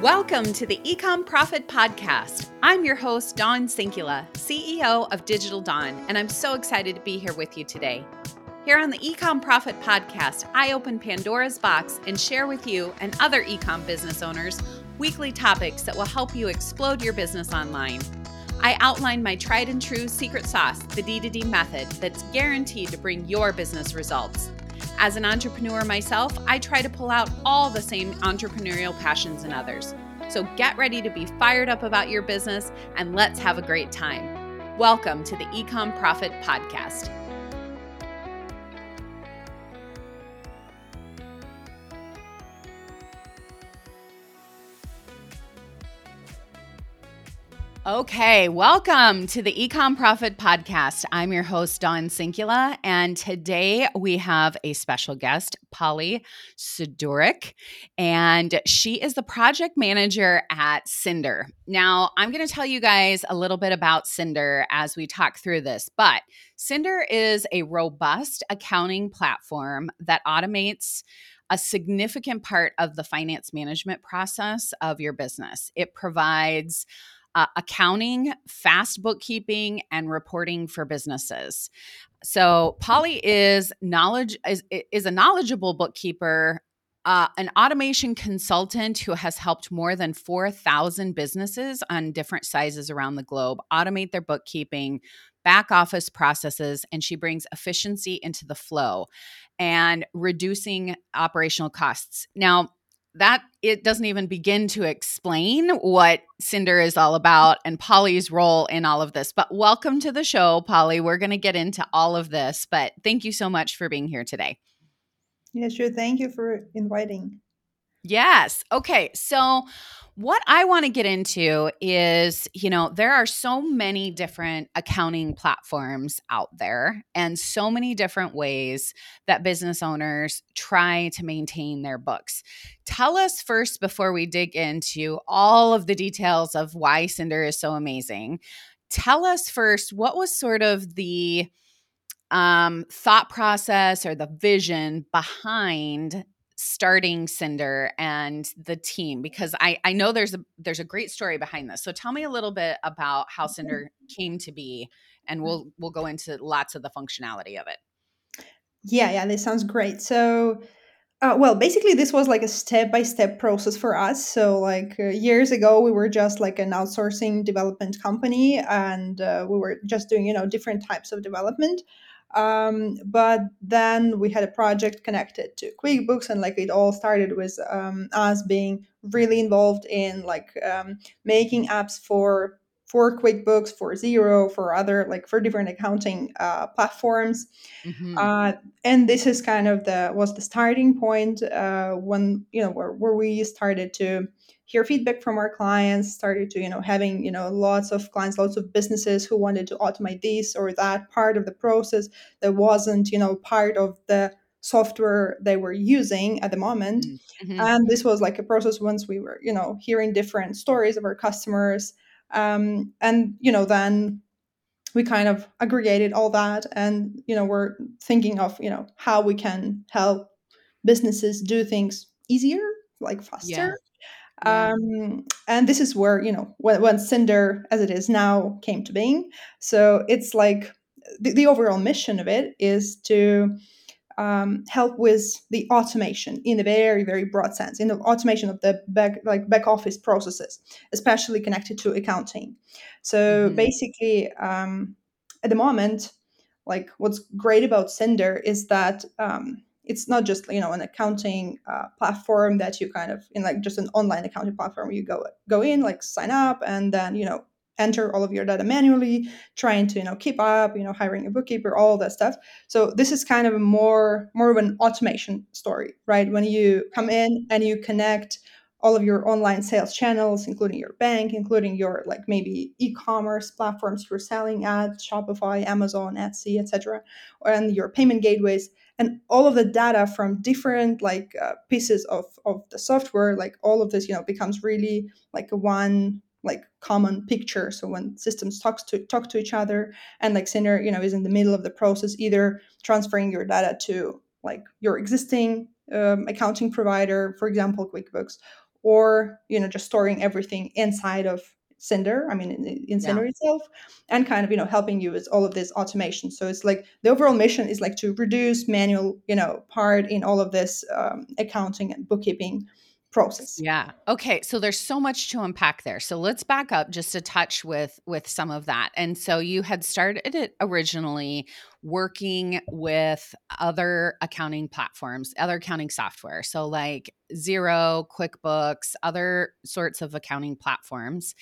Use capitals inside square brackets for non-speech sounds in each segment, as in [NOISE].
Welcome to the Ecom Profit Podcast. I'm your host, Dawn Sinkula, CEO of Digital Dawn, and I'm so excited to be here with you today. Here on the Ecom Profit Podcast, I open Pandora's box and share with you and other ecom business owners weekly topics that will help you explode your business online. I outline my tried and true secret sauce, the D2D method, that's guaranteed to bring your business results. As an entrepreneur myself, I try to pull out all the same entrepreneurial passions in others. So get ready to be fired up about your business and let's have a great time. Welcome to the Ecom Profit Podcast. Okay, welcome to the Ecom Profit Podcast. I'm your host, Dawn Sinkula, and today we have a special guest, Polly Sidoruk, and she is the project manager at Synder. Now, I'm going to tell you guys a little bit about Synder as we talk through this, but Synder is a robust accounting platform that automates a significant part of the finance management process of your business. It provides uh, accounting, fast bookkeeping, and reporting for businesses. So Polly is knowledge is, is a knowledgeable bookkeeper uh, an automation consultant who has helped more than 4,000 businesses on different sizes around the globe automate their bookkeeping, back office processes, and she brings efficiency into the flow and reducing operational costs. Now, that it doesn't even begin to explain what Synder is all about and Polly's role in all of this. But welcome to the show, Polly. We're going to get into all of this, but thank you so much for being here today. Yeah, sure. Thank you for inviting. Yes. Okay. So, what I want to get into is, you know, there are so many different accounting platforms out there and so many different ways that business owners try to maintain their books. Tell us first, before we dig into all of the details of why Synder is so amazing, tell us first what was sort of the um, thought process or the vision behind starting Synder and the team because I I know there's a there's a great story behind this. So tell me a little bit about how Synder came to be and we'll we'll go into lots of the functionality of it. Yeah, yeah, this sounds great. So uh, well, basically, this was like a step by step process for us. So, like uh, years ago, we were just like an outsourcing development company, and uh, we were just doing, you know, different types of development. Um, but then we had a project connected to QuickBooks, and like it all started with um, us being really involved in like um, making apps for for QuickBooks, for Xero, for other like for different accounting uh, platforms. Mm-hmm. Uh, and this is kind of the was the starting point uh, when you know where, where we started to hear feedback from our clients started to you know having you know lots of clients lots of businesses who wanted to automate this or that part of the process that wasn't you know part of the software they were using at the moment mm-hmm. mm-hmm. and this was like a process once we were you know hearing different stories of our customers um, and you know then we kind of aggregated all that and you know we're thinking of you know how we can help businesses do things easier like faster yeah. Um, and this is where you know when, when Synder as it is now came to being. So it's like the, the overall mission of it is to um, help with the automation in a very very broad sense in the automation of the back like back office processes especially connected to accounting. So mm-hmm. basically um, at the moment like what's great about Synder is that um, it's not just you know an accounting uh, platform that you kind of in like just an online accounting platform you go go in like sign up and then you know enter all of your data manually, trying to you know keep up, you know hiring a bookkeeper, all that stuff. So this is kind of a more more of an automation story, right? When you come in and you connect all of your online sales channels, including your bank, including your like maybe e-commerce platforms you're selling at Shopify, Amazon, Etsy, etc., and your payment gateways, and all of the data from different like uh, pieces of of the software, like all of this, you know, becomes really like one like common picture so when systems talks to talk to each other and like Synder you know is in the middle of the process either transferring your data to like your existing um, accounting provider for example quickbooks or you know just storing everything inside of Synder, I mean, in, in Synder yeah. itself, and kind of, you know, helping you with all of this automation. So it's like the overall mission is like to reduce manual, you know, part in all of this um, accounting and bookkeeping process. Yeah. Okay, so there's so much to unpack there. So let's back up just a touch with with some of that. And so you had started it originally working with other accounting platforms, other accounting software. So like Xero QuickBooks, other sorts of accounting platforms.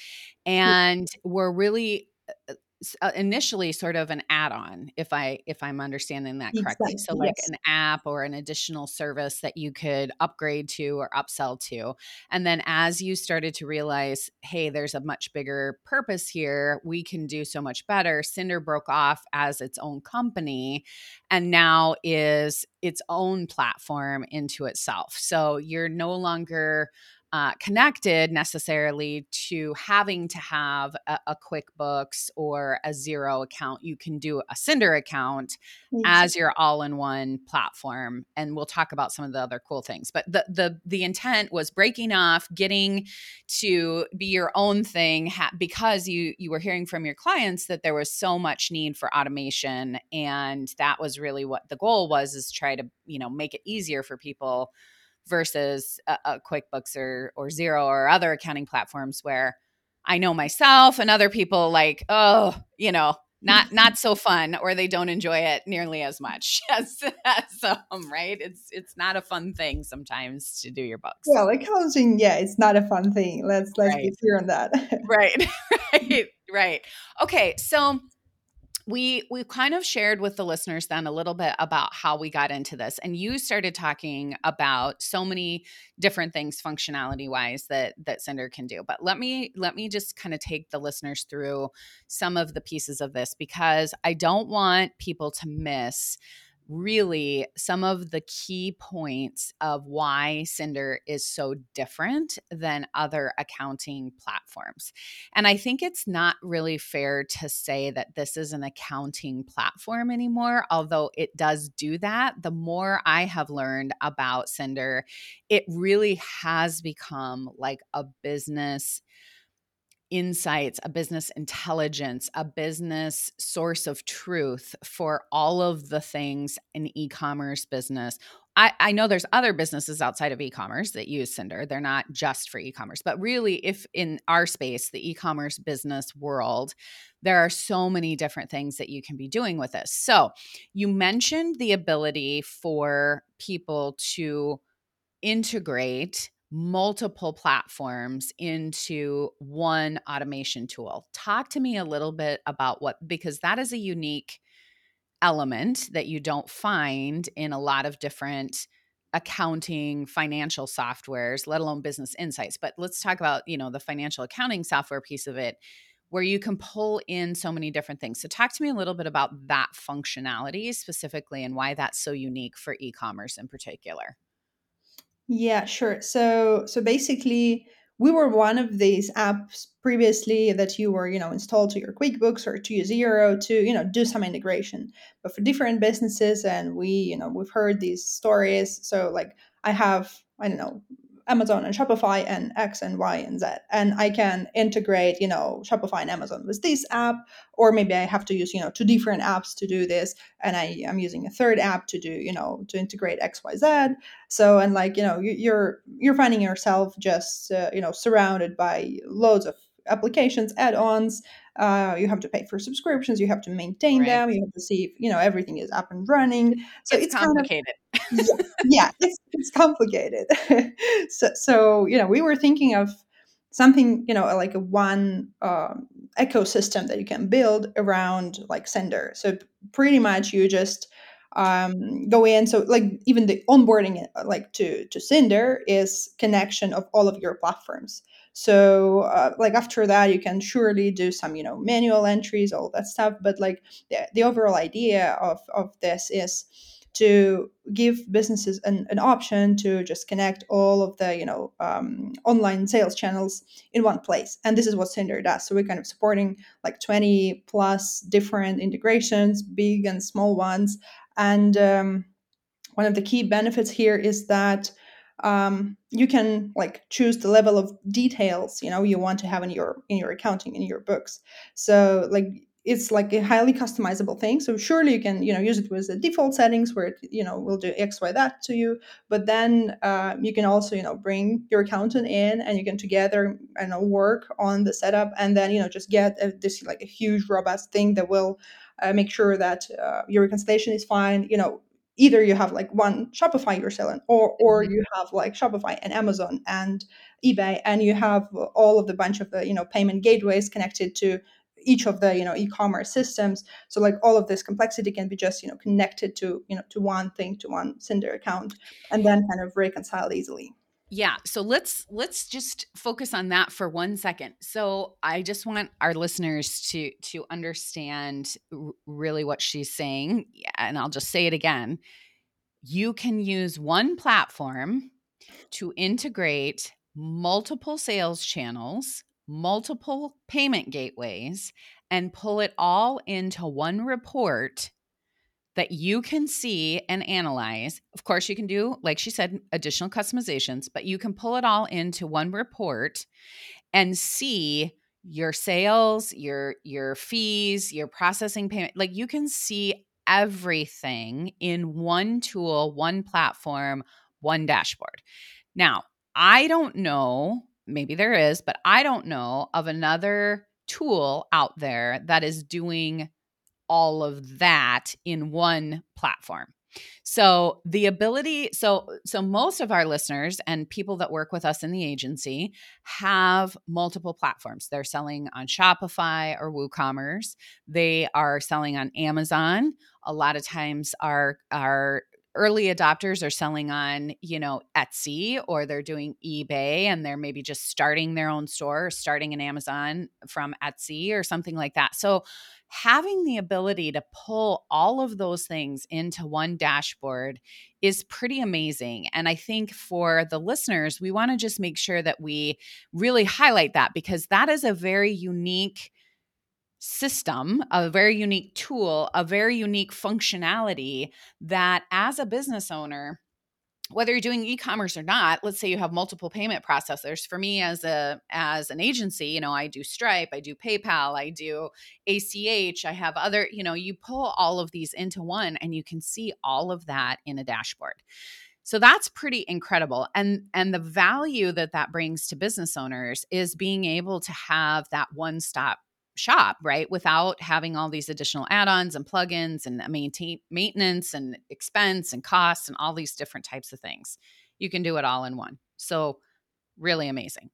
And we're really uh, Uh, initially sort of an add-on if i if i'm understanding that correctly exactly. so like yes. an app or an additional service that you could upgrade to or upsell to and then as you started to realize hey there's a much bigger purpose here we can do so much better Synder broke off as its own company and now is its own platform into itself so you're no longer uh, connected necessarily to having to have a, a, QuickBooks or a Xero account. You can do a Synder account mm-hmm. as your all-in-one platform, and we'll talk about some of the other cool things. But the the the intent was breaking off, getting to be your own thing ha- because you you were hearing from your clients that there was so much need for automation, and that was really what the goal was: is try to you know make it easier for people versus a, a QuickBooks or or Xero or other accounting platforms where I know myself and other people like, oh, you know, not [LAUGHS] not so fun or they don't enjoy it nearly as much [LAUGHS] as, as um, right? It's it's not a fun thing sometimes to do your books. Well accounting yeah it's not a fun thing. Let's let's right. be clear on that. [LAUGHS] Right right right. Okay so we we kind of shared with the listeners then a little bit about how we got into this and you started talking about so many different things functionality wise that that Synder can do but let me let me just kind of take the listeners through some of the pieces of this because i don't want people to miss really some of the key points of why Synder is so different than other accounting platforms. And I think it's not really fair to say that this is an accounting platform anymore, although it does do that. The more I have learned about Synder, it really has become like a business insights, a business intelligence, a business source of truth for all of the things in e commerce business. I, I, know there's other businesses outside of e commerce that use Synder. They're not just for e commerce, but really, if in our space, the e commerce business world, there are so many different things that you can be doing with this. So, you mentioned the ability for people to integrate multiple platforms into one automation tool. Talk to me a little bit about what, because that is a unique element that you don't find in a lot of different accounting financial softwares let alone business insights. But let's talk about you know the financial accounting software piece of it where you can pull in so many different things. So talk to me a little bit about that functionality specifically and why that's so unique for e-commerce in particular yeah, sure. So so basically we were one of these apps previously that you were, you know, installed to your QuickBooks or to your Xero to, you know, do some integration. But for different businesses and we, you know, we've heard these stories. So like I have, I don't know, Amazon and Shopify and X and Y and Z. And I can integrate, you know, Shopify and Amazon with this app, or maybe I have to use, you know, two different apps to do this. And I am using a third app to do, you know, to integrate X, Y, Z. So, and like, you know, you're, you're finding yourself just, uh, you know, surrounded by loads of applications, add-ons. Uh, you have to pay for subscriptions. You have to maintain right. them. You have to see if you know everything is up and running. So it's, it's complicated. Kind of, yeah, [LAUGHS] yeah, it's it's complicated. [LAUGHS] so so you know we were thinking of something you know like a one um, ecosystem that you can build around like Synder. So pretty much you just um, go in. So like even the onboarding like to to Synder is connection of all of your platforms. So, uh, like after that, you can surely do some, you know, manual entries, all that stuff. But like the, the overall idea of of this is to give businesses an, an option to just connect all of the you know um, online sales channels in one place and this is what Synder does so we're kind of supporting like 20 plus different integrations big and small ones and um, one of the key benefits here is that um, you can like choose the level of details you know you want to have in your in your accounting in your books. So like it's like a highly customizable thing. So surely you can you know use it with the default settings where it you know will do x y that to you. But then uh, you can also you know bring your accountant in and you can together you know work on the setup and then you know just get a, this like a huge robust thing that will uh, make sure that uh, your reconciliation is fine. You know either you have like one shopify you're selling or or mm-hmm. you have like shopify and amazon and ebay and you have all of the bunch of the you know payment gateways connected to each of the you know e-commerce systems so like all of this complexity can be just you know connected to you know to one thing to one Synder account and then kind of reconciled easily yeah so let's let's just focus on that for one second. So i just want our listeners to to understand really what she's saying and i'll just say it again. You can use one platform to integrate multiple sales channels multiple payment gateways and pull it all into one report that you can see and analyze. Of course, you can do, like she said, additional customizations, but you can pull it all into one report and see your sales, your your fees, your processing payment. Like you can see everything in one tool, one platform, one dashboard. Now, I don't know maybe there is, but I don't know of another tool out there that is doing all of that in one platform. So the ability so so most of our listeners and people that work with us in the agency have multiple platforms. They're selling on Shopify or WooCommerce. They are selling on Amazon. A lot of times our our early adopters are selling on, you know, Etsy or they're doing eBay and they're maybe just starting their own store, or starting an Amazon from Etsy or something like that. So, having the ability to pull all of those things into one dashboard is pretty amazing. And I think for the listeners, we want to just make sure that we really highlight that because that is a very unique system, a very unique tool, a very unique functionality that as a business owner, whether you're doing e-commerce or not let's say you have multiple payment processors. For me as a as an agency you know i do stripe i do paypal i do ach i have other you know you pull all of these into one and you can see all of that in a dashboard. So that's pretty incredible. And and the value that that brings to business owners is being able to have that one stop shop, right? Without having all these additional add-ons and plugins and uh, maintain maintenance and expense and costs and all these different types of things. You can do it all in one. So really amazing.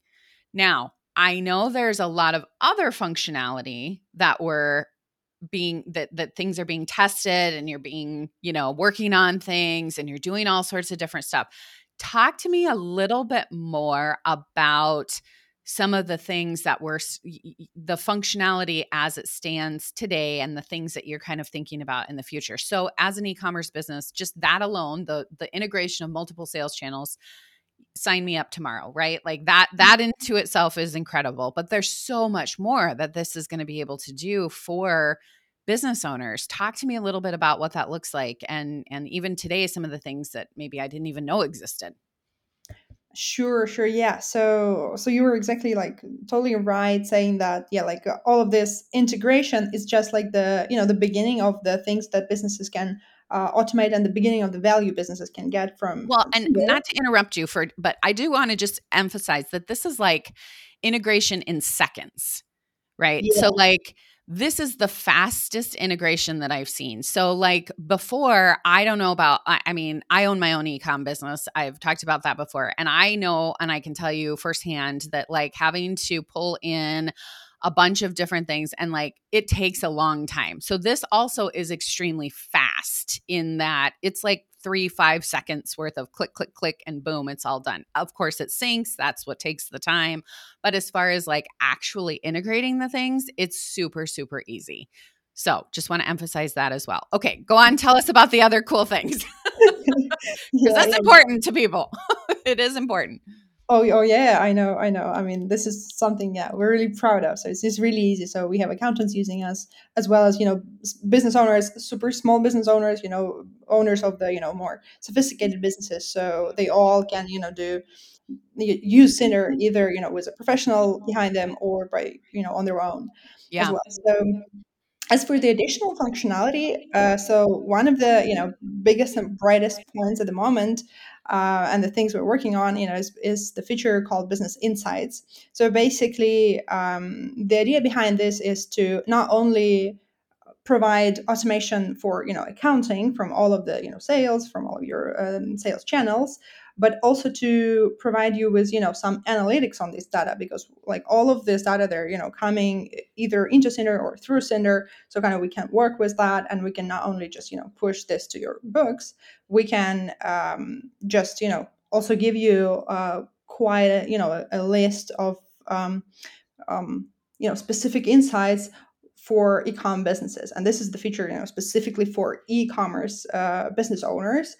Now, I know there's a lot of other functionality that we're being that that things are being tested and you're being, you know, working on things and you're doing all sorts of different stuff. Talk to me a little bit more about some of the things that were the functionality as it stands today and the things that you're kind of thinking about in the future. So as an e-commerce business, just that alone, the the integration of multiple sales channels sign me up tomorrow, right? Like that mm. that into itself is incredible, but there's so much more that this is going to be able to do for business owners. Talk to me a little bit about what that looks like and and even today some of the things that maybe I didn't even know existed. Sure, sure. Yeah. So so you were exactly like totally right saying that yeah, like uh, all of this integration is just like the, you know, the beginning of the things that businesses can uh, automate and the beginning of the value businesses can get from Well, and not to interrupt you for but I do want to just emphasize that this is like integration in seconds. Right? Yeah. So like this is the fastest integration that I've seen. So, like before, I don't know about, I, I mean, I own my own ecom business. I've talked about that before. And I know, and I can tell you firsthand that like having to pull in a bunch of different things and like it takes a long time. So, this also is extremely fast in that it's like three, five seconds worth of click, click, click, and boom, it's all done. Of course, it syncs. That's what takes the time. But as far as like actually integrating the things, it's super, super easy. So just want to emphasize that as well. Okay, go on. Tell us about the other cool things. [LAUGHS] [LAUGHS] Because that's important to people. [LAUGHS] it is important. Oh, oh yeah, I know, I know. I mean, this is something yeah we're really proud of. So it's, it's really easy. So we have accountants using us as well as you know business owners, super small business owners, you know owners of the you know more sophisticated businesses. So they all can you know do use Synder either you know with a professional behind them or by you know on their own as Yeah. well. So as for the additional functionality, uh, so one of the you know biggest and brightest points at the moment, uh, and the things we're working on, you know, is, is the feature called Business Insights. So basically, um, the idea behind this is to not only provide automation for you know accounting from all of the you know sales from all of your um, sales channels but also to provide you with you know some analytics on this data because like all of this data they're you know coming either into Synder or through Synder. So kind of we can work with that and we can not only just you know push this to your books we can um, just you know also give you uh, quite a, you know a, a list of um, um, you know specific insights for e-com businesses. And this is the feature you know specifically for e-commerce uh, business owners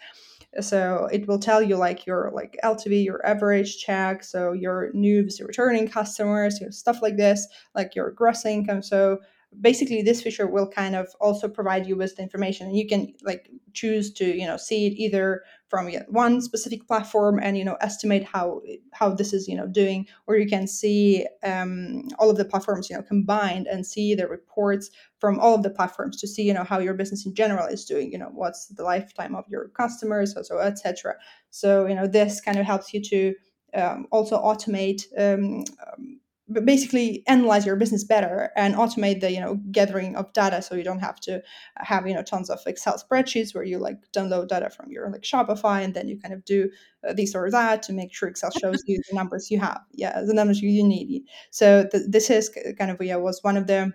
so it will tell you like your like ltv your average check so your new returning customers your stuff like this like your gross income. So basically this feature will kind of also provide you with the information and you can like choose to you know see it either from one specific platform and you know estimate how how this is you know doing or you can see um, all of the platforms you know combined and see the reports from all of the platforms to see you know how your business in general is doing you know what's the lifetime of your customers so, etc so you know this kind of helps you to um, also automate um, um, but basically analyze your business better and automate the you know gathering of data so you don't have to have you know tons of excel spreadsheets where you like download data from your like shopify and then you kind of do uh, this or that to make sure excel shows you the numbers you have. Yeah the numbers you, need. So th- this is kind of yeah was one of the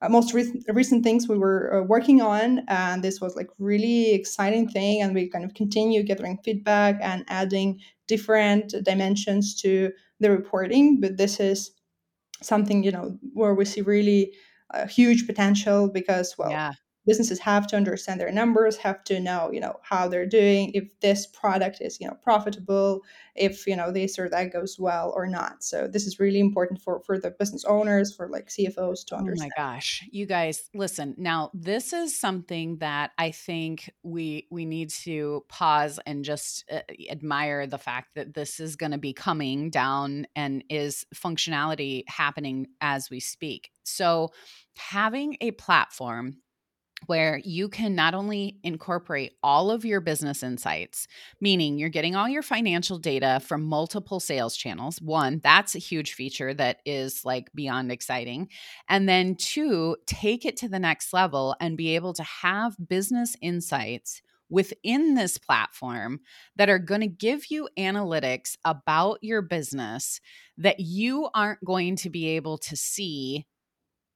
uh, most re- recent things we were uh, working on and this was like really exciting thing and we kind of continue gathering feedback and adding different dimensions to the reporting but this is something you know where we see really a huge potential because well Yeah. Businesses have to understand their numbers have to know you know how they're doing if this product is you know profitable if you know this or that goes well or not so this is really important for for the business owners for like cfos to understand. Oh my gosh. You guys, listen. Now, this is something that I think we we need to pause and just uh, admire the fact that this is going to be coming down and is functionality happening as we speak. So, having a platform where you can not only incorporate all of your business insights, meaning you're getting all your financial data from multiple sales channels. One, that's a huge feature that is like beyond exciting. And then two, take it to the next level and be able to have business insights within this platform that are going to give you analytics about your business that you aren't going to be able to see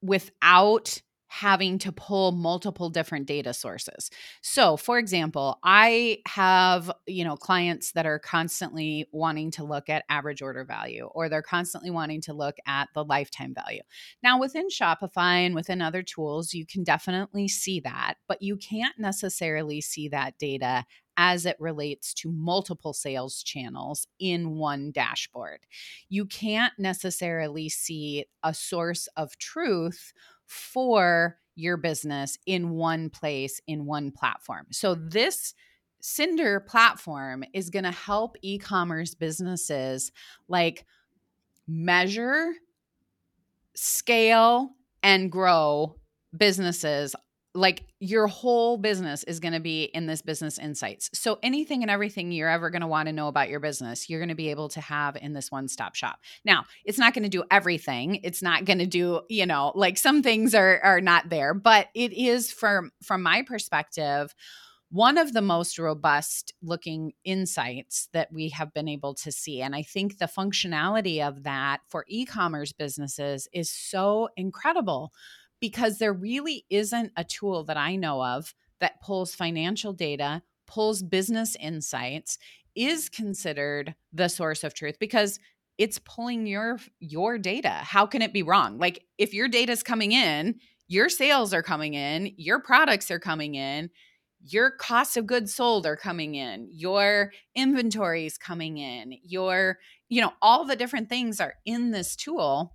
without having to pull multiple different data sources. So, for example, I have, you know, clients that are constantly wanting to look at average order value or they're constantly wanting to look at the lifetime value. Now, within Shopify and within other tools, you can definitely see that, but you can't necessarily see that data as it relates to multiple sales channels in one dashboard. You can't necessarily see a source of truth for your business in one place, in one platform. So, this Synder platform is going to help e commerce businesses like measure, scale, and grow businesses like your whole business is going to be in this business insights. So anything and everything you're ever going to want to know about your business, you're going to be able to have in this one-stop shop. Now, it's not going to do everything. It's not going to do, you know, like some things are are not there, but it is from from my perspective one of the most robust looking insights that we have been able to see. And I think the functionality of that for e commerce businesses is so incredible because there really isn't a tool that I know of that pulls financial data, pulls business insights, is considered the source of truth because it's pulling your your data. How can it be wrong? Like if your data is coming in, your sales are coming in, your products are coming in, your costs of goods sold are coming in, your inventory is coming in, your, you know, all the different things are in this tool.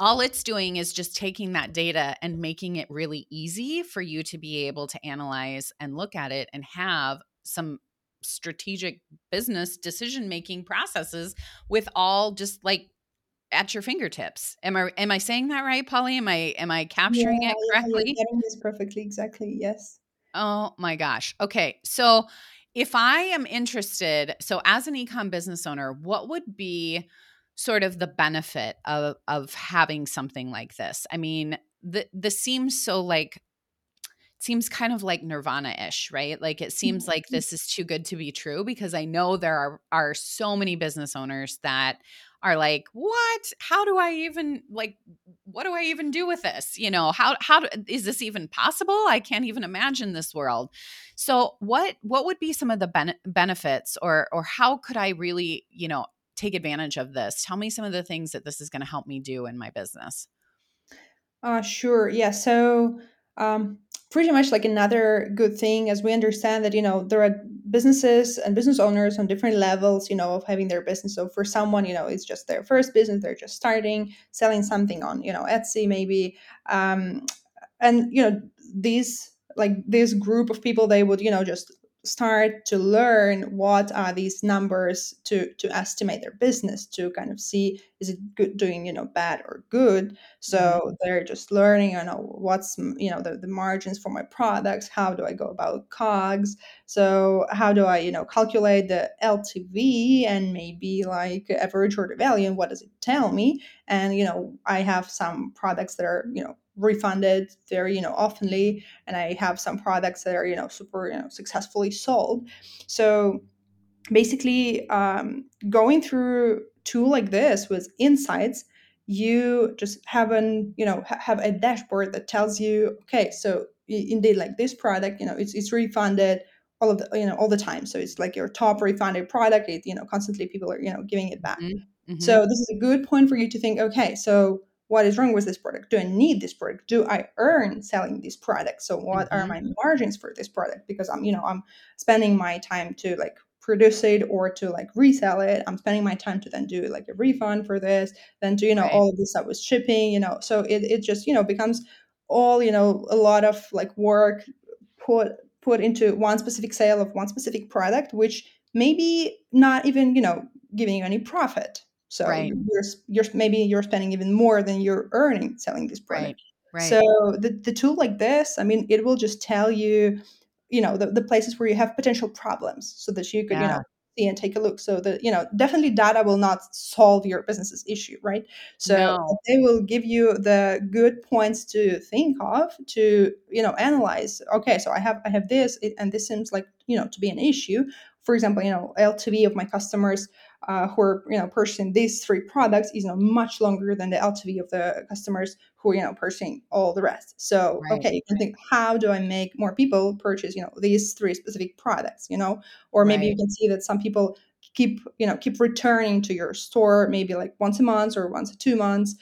All it's doing is just taking that data and making it really easy for you to be able to analyze and look at it and have some strategic business decision making processes with all just like at your fingertips. Am I am I saying that right, Polly? Am I am I capturing yeah, it correctly? Yeah, getting this perfectly, exactly. Yes. Oh my gosh. Okay. So if I am interested, so as an ecom business owner, what would be sort of the benefit of of having something like this? I mean, the this seems so like seems kind of like nirvana-ish right? Like it seems like mm-hmm. this is too good to be true because i know there are are so many business owners that are like what? How do i even like what do i even do with this? You know how how do, is this even possible? I can't even imagine this world. So what what would be some of the ben- benefits or or how could i really you know take advantage of this. Tell me some of the things that this is going to help me do in my business. Uh sure yeah so um pretty much like another good thing as we understand that you know there are businesses and business owners on different levels you know of having their business. So for someone you know it's just their first business they're just starting selling something on you know etsy maybe um, and you know these like this group of people they would you know just start to learn what are these numbers to to estimate their business to kind of see is it good doing you know bad or good? So mm-hmm. they're just learning you know what's you know the, the margins for my products how do i go about cogs? So how do i you know calculate the ltv and maybe like average order value and what does it tell me? And you know i have some products that are you know refunded very you know oftenly and i have some products that are you know super you know successfully sold so basically um, going through tool like this with insights you just have an you know ha- have a dashboard that tells you okay so indeed like this product you know it's, it's refunded all of the you know all the time so it's like your top refunded product it, you know constantly people are you know giving it back mm-hmm. mm-hmm. so this is a good point for you to think okay so what is wrong with this product? Do i need this product? Do i earn selling this product so what mm-hmm. are my margins for this product? Because i'm you know i'm spending my time to like produce it or to like resell it. I'm spending my time to then do like a refund for this then do you know right. all of this stuff with shipping you know. So it, it just you know becomes all you know a lot of like work put put into one specific sale of one specific product which maybe not even you know giving you any profit so right. you're, you're maybe you're spending even more than you're earning selling this product. Right. Right. So the, the tool like this, I mean, it will just tell you, you know, the, the places where you have potential problems so that you could, yeah. you know, see and take a look. So that, you know, definitely data will not solve your business's issue, right? So no. they will give you the good points to think of to, you know, analyze. Okay, so I have I have this and this seems like, you know, to be an issue. For example, you know, LTV of my customers uh, who are you know purchasing these three products is you know much longer than the LTV of the customers who are you know purchasing all the rest. So right. okay, you can think how do I make more people purchase you know these three specific products, you know, or maybe right. you can see that some people keep you know keep returning to your store maybe like once a month or once a two months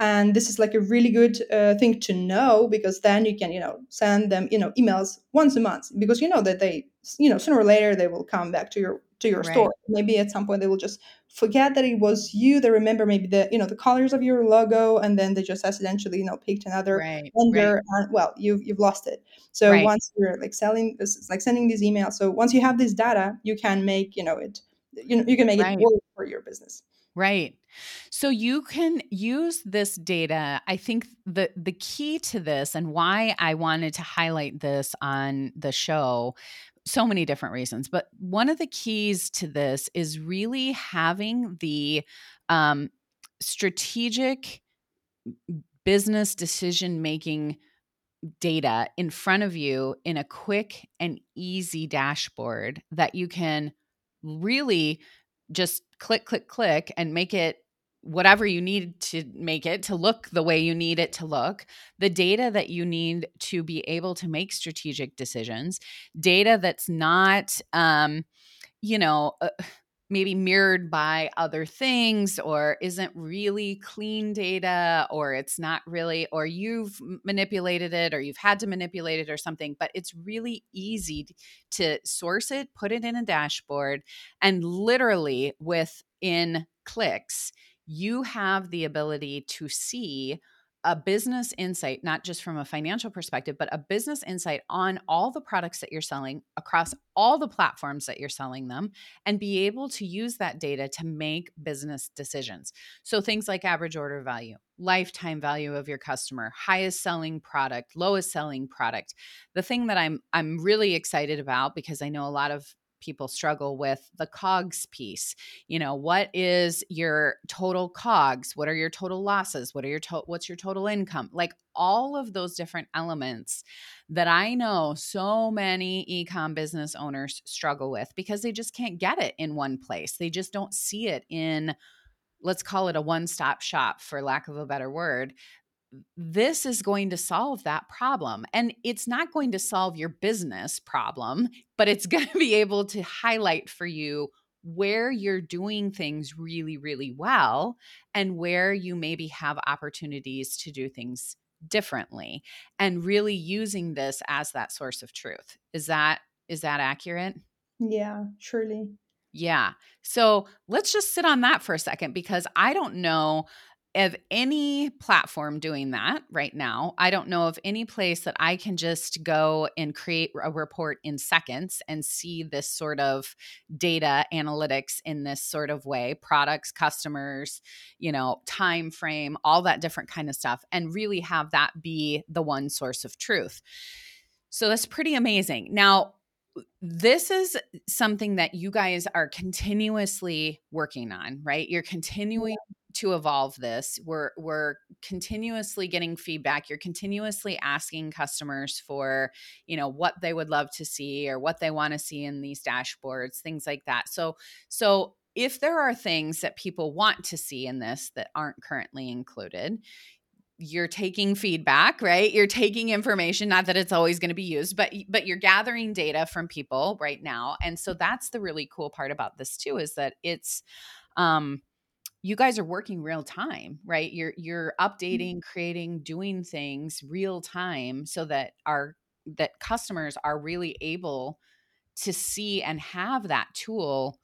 and this is like a really good uh, thing to know because then you can you know send them you know emails once a month because you know that they you know sooner or later they will come back to your to your right. store. Maybe at some point they will just forget that it was you. They remember maybe the you know the colors of your logo, and then they just accidentally you know picked another right. vendor. Right. And, well, you've you've lost it. So once you're like selling this, like sending these emails. So once you have this data, you can make you know it. You know you can make it work for your business. Right. So you can use this data. I think the the key to this and why I wanted to highlight this on the show so many different reasons but one of the keys to this is really having the um, strategic business decision making data in front of you in a quick and easy dashboard that you can really just click click click and make it whatever you need to make it to look the way you need it to look, the data that you need to be able to make strategic decisions, data that's not, um, you know, uh, [SIGHS] maybe mirrored by other things or isn't really clean data or it's not really or you've manipulated it or you've had to manipulate it or something but it's really easy to source it put it in a dashboard and literally within clicks you have the ability to see a business insight, not just from a financial perspective, but a business insight on all the products that you're selling across all the platforms that you're selling them, and be able to use that data to make business decisions. So things like average order value, lifetime value of your customer, highest selling product, lowest selling product. The thing that I'm I'm really excited about because I know a lot of people struggle with the cogs piece. You know what is your total cogs? What are your total losses? What are your to- what's your total income? Like all of those different elements that i know so many ecom business owners struggle with because they just can't get it in one place. They just don't see it in let's call it a one-stop shop for lack of a better word this is going to solve that problem. And it's not going to solve your business problem, but it's [LAUGHS] going to be able to highlight for you where you're doing things really, really well and where you maybe have opportunities to do things differently and really using this as that source of truth. Is that is that accurate? Yeah, truly. Yeah. So let's just sit on that for a second because I don't know of any platform doing that right now. I don't know of any place that I can just go and create a report in seconds and see this sort of data analytics in this sort of way, products, customers, you know, time frame, all that different kind of stuff and really have that be the one source of truth. So that's pretty amazing. Now, this is something that you guys are continuously working on, right? You're continuing to evolve this we're we're continuously getting feedback you're continuously asking customers for you know what they would love to see or what they want to see in these dashboards things like that. So so if there are things that people want to see in this that aren't currently included you're taking feedback right? You're taking information not that it's always going to be used but but you're gathering data from people right now. And so that's the really cool part about this too is that it's um you guys are working real time right you're you're mm-hmm. updating creating doing things real time so that our that customers are really able to see and have that tool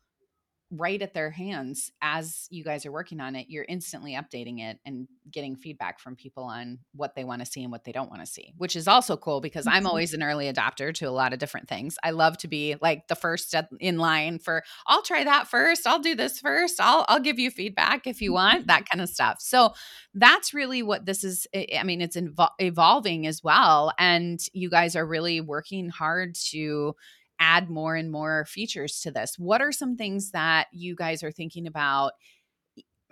right at their hands as you guys are working on it you're instantly updating it and getting feedback from people on what they want to see and what they don't want to see which is also cool because i'm mm-hmm. always an early adopter to a lot of different things i love to be like the first in line for i'll try that first i'll do this first i'll i'll give you feedback if you want mm-hmm. that kind of stuff so that's really what this is i mean it's evolving as well and you guys are really working hard to add more and more features to this. What are some things that you guys are thinking about?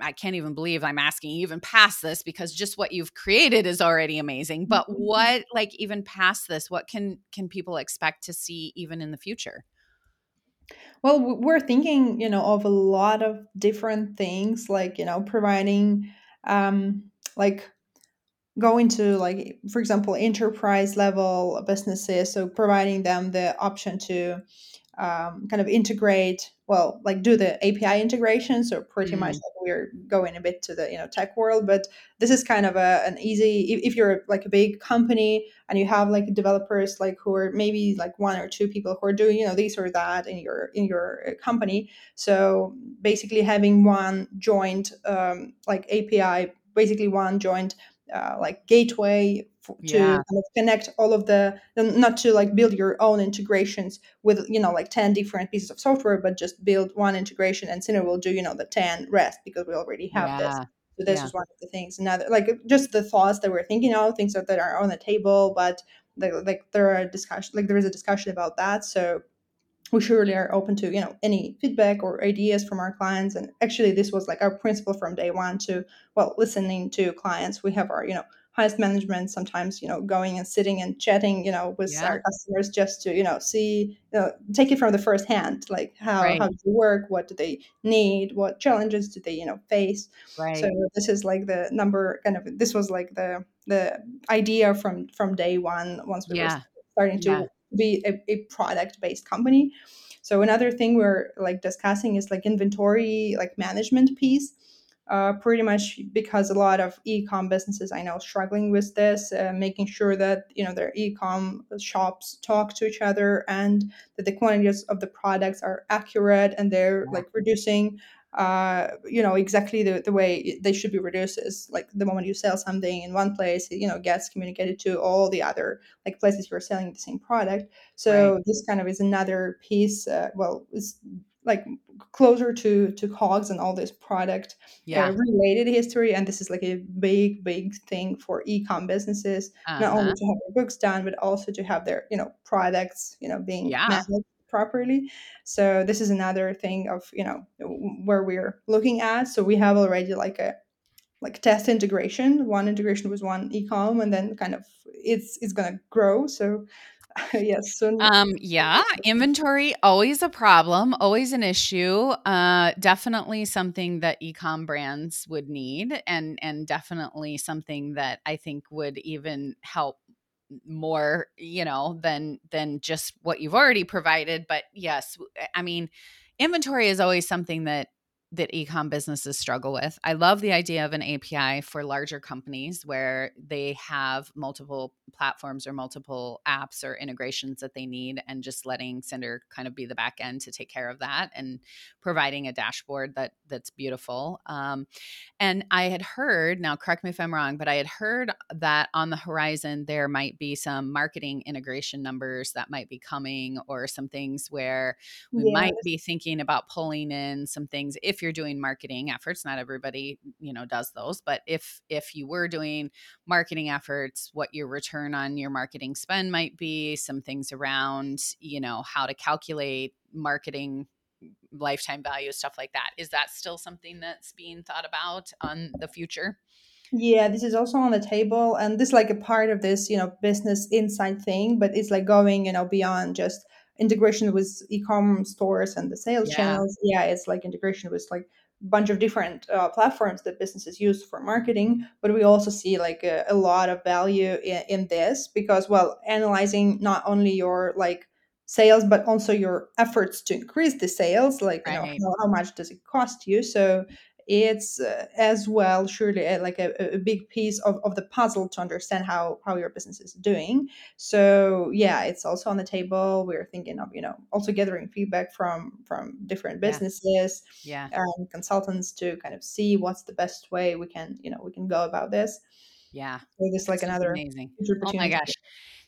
I can't even believe I'm asking even past this because just what you've created is already amazing. But mm-hmm. what like even past this, what can can people expect to see even in the future? Well, we're thinking, you know, of a lot of different things like, you know, providing um like going into like for example enterprise level businesses so providing them the option to um, kind of integrate well like do the api integration so pretty mm. much like we're going a bit to the you know tech world but this is kind of a, an easy if, if you're like a big company and you have like developers like who are maybe like one or two people who are doing you know this or that in your in your uh, company so basically having one joint um, like api basically one joint uh, like gateway f- to yeah. kind of connect all of the not to like build your own integrations with you know like 10 different pieces of software but just build one integration and Synder will do you know the 10 rest because we already have yeah. this so this yeah. is one of the things another like just the thoughts that we're thinking of things that, that are on the table but like, like there are discussion like there is a discussion about that so we surely are open to you know any feedback or ideas from our clients and actually this was like our principle from day one to well listening to clients we have our you know highest management sometimes you know going and sitting and chatting you know with yeah. our customers just to you know see you know take it from the first hand like how right. how does it work what do they need what challenges do they you know face right. so this is like the number kind of this was like the the idea from from day one once we yeah. were starting to yeah be a, a product based company. So another thing we're like discussing is like inventory like management piece. Uh, pretty much because a lot of e-com businesses I know struggling with this, uh, making sure that you know their e-com shops talk to each other and that the quantities of the products are accurate and they're like reducing uh, you know exactly the, the way they should be reduced is like the moment you sell something in one place you know gets communicated to all the other like places you're selling the same product so right. this kind of is another piece uh, well it's like closer to to cogs and all this product uh, yeah. uh, related history and this is like a big big thing for e-com businesses uh-huh. not only uh-huh. to have their books done but also to have their you know products you know being yeah. managed properly so this is another thing of you know where we're looking at so we have already like a like test integration one integration with one e-com and then kind of it's it's to grow so [LAUGHS] yes. So um, yeah, inventory always a problem, always an issue. Uh, definitely something that ecom brands would need, and and definitely something that I think would even help more, you know, than than just what you've already provided. But yes, I mean, inventory is always something that that ecom businesses struggle with. I love the idea of an API for larger companies where they have multiple platforms or multiple apps or integrations that they need and just letting Synder kind of be the back end to take care of that and providing a dashboard that that's beautiful. Um, and I had heard, now correct me if I'm wrong, but I had heard that on the horizon there might be some marketing integration numbers that might be coming or some things where we yes. might be thinking about pulling in some things if you're doing marketing efforts not everybody you know does those but if if you were doing marketing efforts what your return on your marketing spend might be some things around you know how to calculate marketing lifetime value stuff like that. Is that still something that's being thought about on the future? Yeah this is also on the table and this is like a part of this you know business insight thing but it's like going you know beyond just integration with e-com stores and the sales yeah. channels yeah it's like integration with like a bunch of different uh, platforms that businesses use for marketing but we also see like a, a lot of value in, in, this because well analyzing not only your like sales but also your efforts to increase the sales like right. you know how, how, much does it cost you so it's uh, as well surely a, like a, a, big piece of, of the puzzle to understand how how your business is doing. So yeah it's also on the table. We're thinking of you know also gathering feedback from from different businesses yeah, yeah. and consultants to kind of see what's the best way we can you know we can go about this. Yeah. So this like another amazing. oh my gosh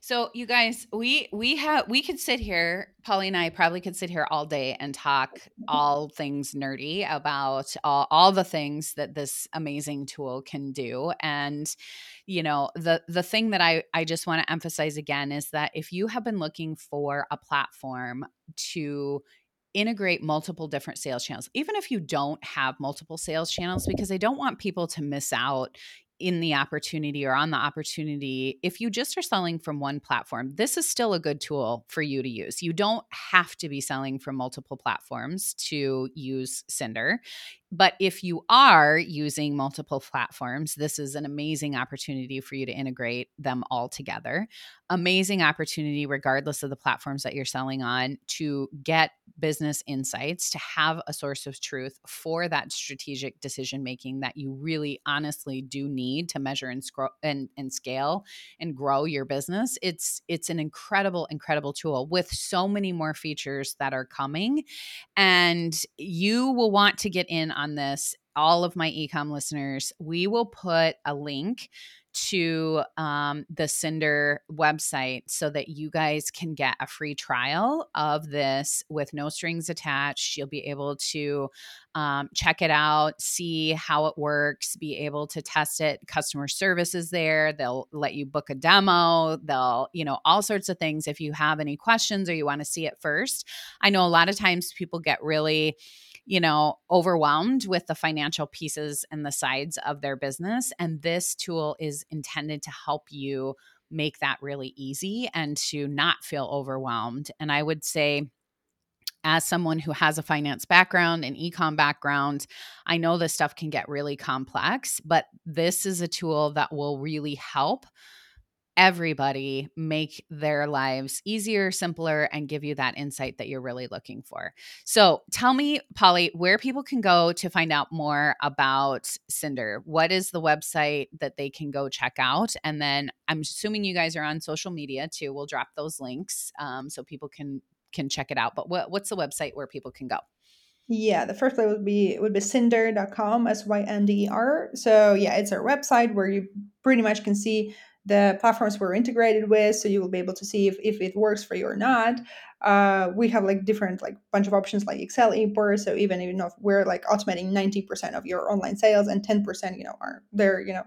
so you guys, we we have we could sit here, Polly and I probably could sit here all day and talk [LAUGHS] all things nerdy about all, all the things that this amazing tool can do. And you know, the the thing that I I just want to emphasize again is that if you have been looking for a platform to integrate multiple different sales channels, even if you don't have multiple sales channels, because I don't want people to miss out, in the opportunity or on the opportunity, if you just are selling from one platform, this is still a good tool for you to use. You don't have to be selling from multiple platforms to use Synder. But if you are using multiple platforms, this is an amazing opportunity for you to integrate them all together. Amazing opportunity, regardless of the platforms that you're selling on, to get business insights, to have a source of truth for that strategic decision making that you really honestly do need to measure and, scro- and, and scale and grow your business. It's it's an incredible, incredible tool with so many more features that are coming. And you will want to get in on this, all of my ecom listeners, we will put a link to um, the Synder website so that you guys can get a free trial of this with no strings attached. You'll be able to um, check it out, see how it works, be able to test it. Customer service is there. They'll let you book a demo. They'll, you know, all sorts of things. If you have any questions or you want to see it first, I know a lot of times people get really, you know, overwhelmed with the financial pieces and the sides of their business. And this tool is intended to help you make that really easy and to not feel overwhelmed. And I would say, as someone who has a finance background and ecom background, I know this stuff can get really complex, but this is a tool that will really help everybody make their lives easier, simpler, and give you that insight that you're really looking for. So tell me, Polly, where people can go to find out more about Synder. What is the website that they can go check out? And then I'm assuming you guys are on social media too. We'll drop those links um, so people can can check it out. But what, what's the website where people can go? Yeah, the first place would be would be synder.com, S Y N D E R. So yeah, it's our website where you pretty much can see the platforms we're integrated with so you will be able to see if, if it works for you or not. Uh, we have like different like bunch of options like excel import so even you know if we're like automating 90% of your online sales and 10% you know are they're you know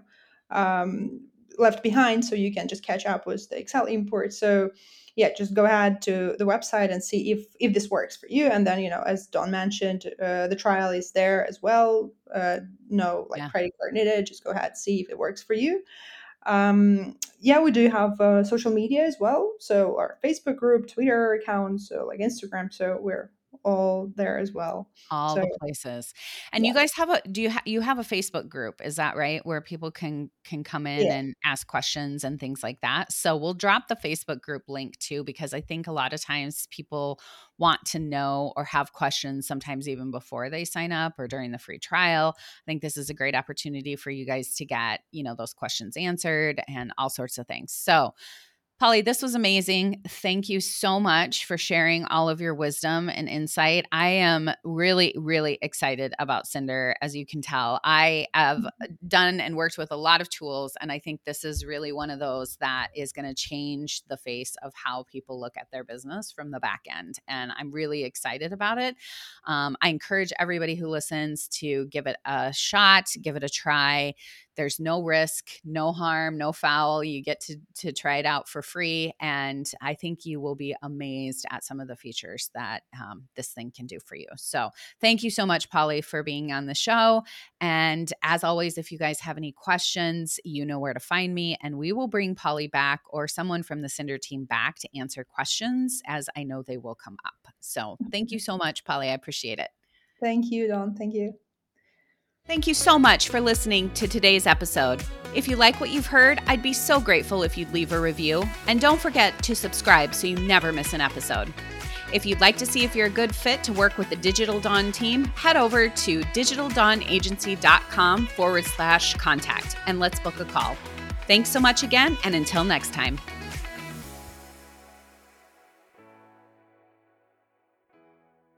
um, left behind so you can just catch up with the excel import so yeah just go ahead to the website and see if if this works for you and then you know as Dawn mentioned uh, the trial is there as well. Uh, no like yeah. credit card needed just go ahead see if it works for you um, yeah, we do have uh, social media as well. So our Facebook group, Twitter account, so like Instagram. So we're all there as well. All so, the places. And yeah. you guys have a do you ha- you have a Facebook group, is that right? Where people can can come in yeah. and ask questions and things like that. So we'll drop the Facebook group link too because I think a lot of times people want to know or have questions sometimes even before they sign up or during the free trial. I think this is a great opportunity for you guys to get, you know, those questions answered and all sorts of things. So Polly, this was amazing. Thank you so much for sharing all of your wisdom and insight. I am really, really excited about Synder, as you can tell. I have mm-hmm. done and worked with a lot of tools, and I think this is really one of those that is going to change the face of how people look at their business from the back end. And I'm really excited about it. Um, I encourage everybody who listens to give it a shot, give it a try there's no risk, no harm, no foul. You get to to try it out for free, and I think you will be amazed at some of the features that um, this thing can do for you. So, thank you so much, Polly, for being on the show. And as always, if you guys have any questions, you know where to find me, and we will bring Polly back or someone from the Synder team back to answer questions as I know they will come up. So, thank you so much, Polly. I appreciate it. Thank you, Dawn. Thank you. Thank you so much for listening to today's episode. If you like what you've heard, I'd be so grateful if you'd leave a review. And don't forget to subscribe so you never miss an episode. If you'd like to see if you're a good fit to work with the Digital Dawn team, head over to digitaldawnagency.com forward slash contact and let's book a call. Thanks so much again, and until next time.